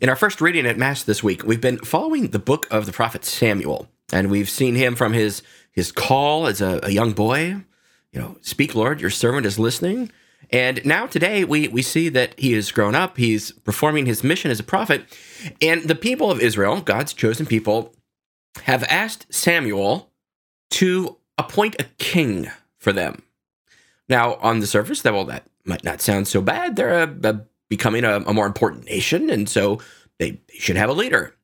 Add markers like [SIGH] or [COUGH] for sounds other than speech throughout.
In our first reading at Mass this week, we've been following the book of the prophet Samuel, and we've seen him from his his call as a, a young boy. You know, speak, Lord, your servant is listening. And now today we we see that he has grown up. He's performing his mission as a prophet, and the people of Israel, God's chosen people, have asked Samuel to appoint a king for them. Now, on the surface, that well, that might not sound so bad. They're a, a becoming a, a more important nation, and so they, they should have a leader.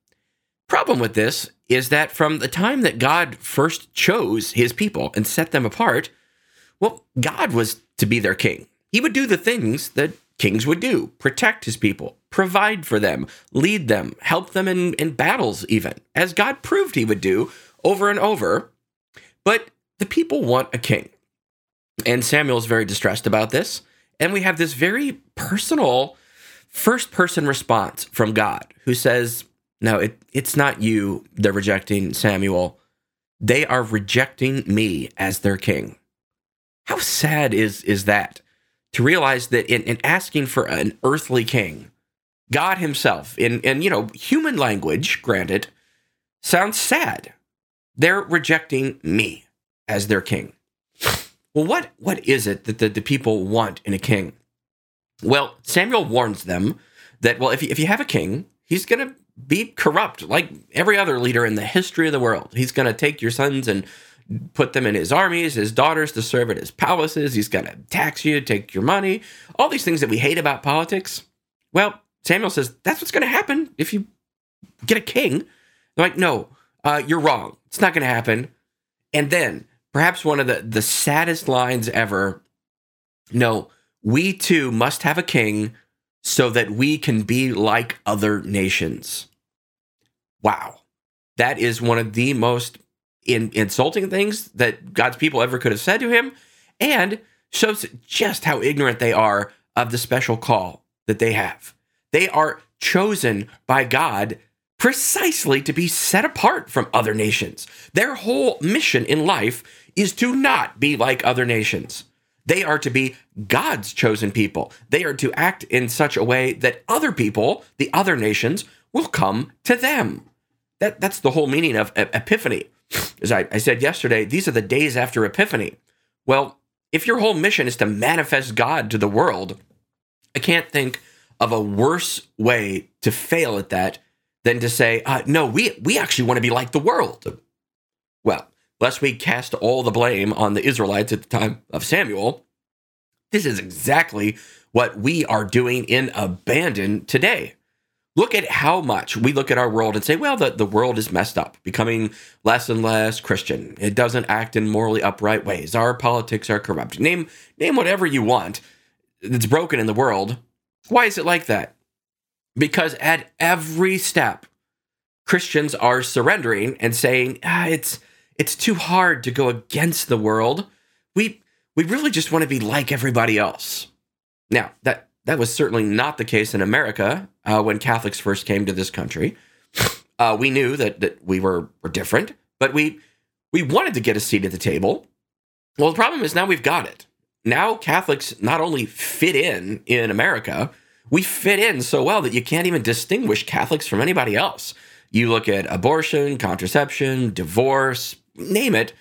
Problem with this is that from the time that God first chose his people and set them apart, well, God was to be their king. He would do the things that kings would do protect his people, provide for them, lead them, help them in, in battles, even, as God proved he would do over and over. But the people want a king. And Samuel's very distressed about this. And we have this very personal first person response from God who says, No, it, it's not you they're rejecting, Samuel. They are rejecting me as their king. How sad is, is that? To realize that in, in asking for an earthly king, God Himself, in, in you know, human language, granted, sounds sad. They're rejecting me as their king. Well, what what is it that the, the people want in a king? Well, Samuel warns them that well, if you, if you have a king, he's going to be corrupt like every other leader in the history of the world. He's going to take your sons and put them in his armies, his daughters to serve at his palaces. He's going to tax you, take your money, all these things that we hate about politics. Well, Samuel says that's what's going to happen if you get a king. They're like, no, uh, you're wrong. It's not going to happen. And then perhaps one of the, the saddest lines ever. No, we too must have a king so that we can be like other nations. Wow. That is one of the most in, insulting things that God's people ever could have said to him and shows just how ignorant they are of the special call that they have. They are chosen by God precisely to be set apart from other nations. Their whole mission in life is to not be like other nations. They are to be God's chosen people. They are to act in such a way that other people, the other nations, will come to them. That, that's the whole meaning of Epiphany. As I, I said yesterday, these are the days after Epiphany. Well, if your whole mission is to manifest God to the world, I can't think of a worse way to fail at that than to say, uh, no, we, we actually want to be like the world. Well, lest we cast all the blame on the Israelites at the time of Samuel, this is exactly what we are doing in abandon today. Look at how much we look at our world and say, well, the, the world is messed up, becoming less and less Christian. It doesn't act in morally upright ways. Our politics are corrupt. Name, name whatever you want that's broken in the world. Why is it like that? Because at every step, Christians are surrendering and saying, ah, it's it's too hard to go against the world. We we really just want to be like everybody else. Now, that that was certainly not the case in America uh, when Catholics first came to this country. Uh, we knew that that we were were different, but we we wanted to get a seat at the table. Well, the problem is now we've got it. Now Catholics not only fit in in America, we fit in so well that you can't even distinguish Catholics from anybody else. You look at abortion, contraception, divorce, name it,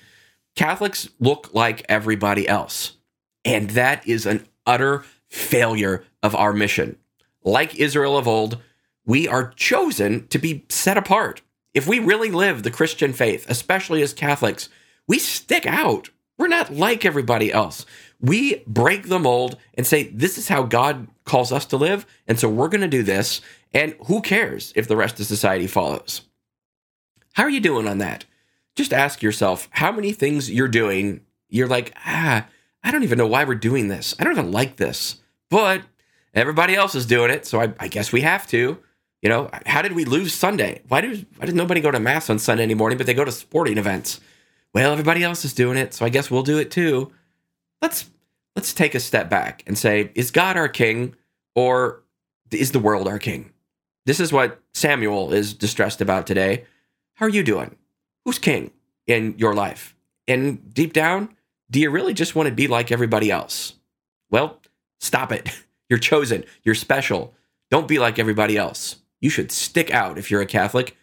Catholics look like everybody else. And that is an utter failure of our mission. Like Israel of old, we are chosen to be set apart. If we really live the Christian faith, especially as Catholics, we stick out. We're not like everybody else. We break the mold and say, this is how God calls us to live. And so we're going to do this. And who cares if the rest of society follows? How are you doing on that? Just ask yourself how many things you're doing, you're like, ah, I don't even know why we're doing this. I don't even like this, but everybody else is doing it. So I, I guess we have to. You know, how did we lose Sunday? Why did why did nobody go to mass on Sunday morning, but they go to sporting events? Well, everybody else is doing it, so I guess we'll do it too. Let's let's take a step back and say, is God our king or is the world our king? This is what Samuel is distressed about today. How are you doing? Who's king in your life? And deep down, do you really just want to be like everybody else? Well, stop it. [LAUGHS] You're chosen. You're special. Don't be like everybody else. You should stick out if you're a Catholic.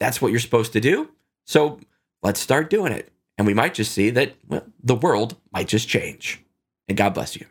That's what you're supposed to do. So let's start doing it. And we might just see that well, the world might just change. And God bless you.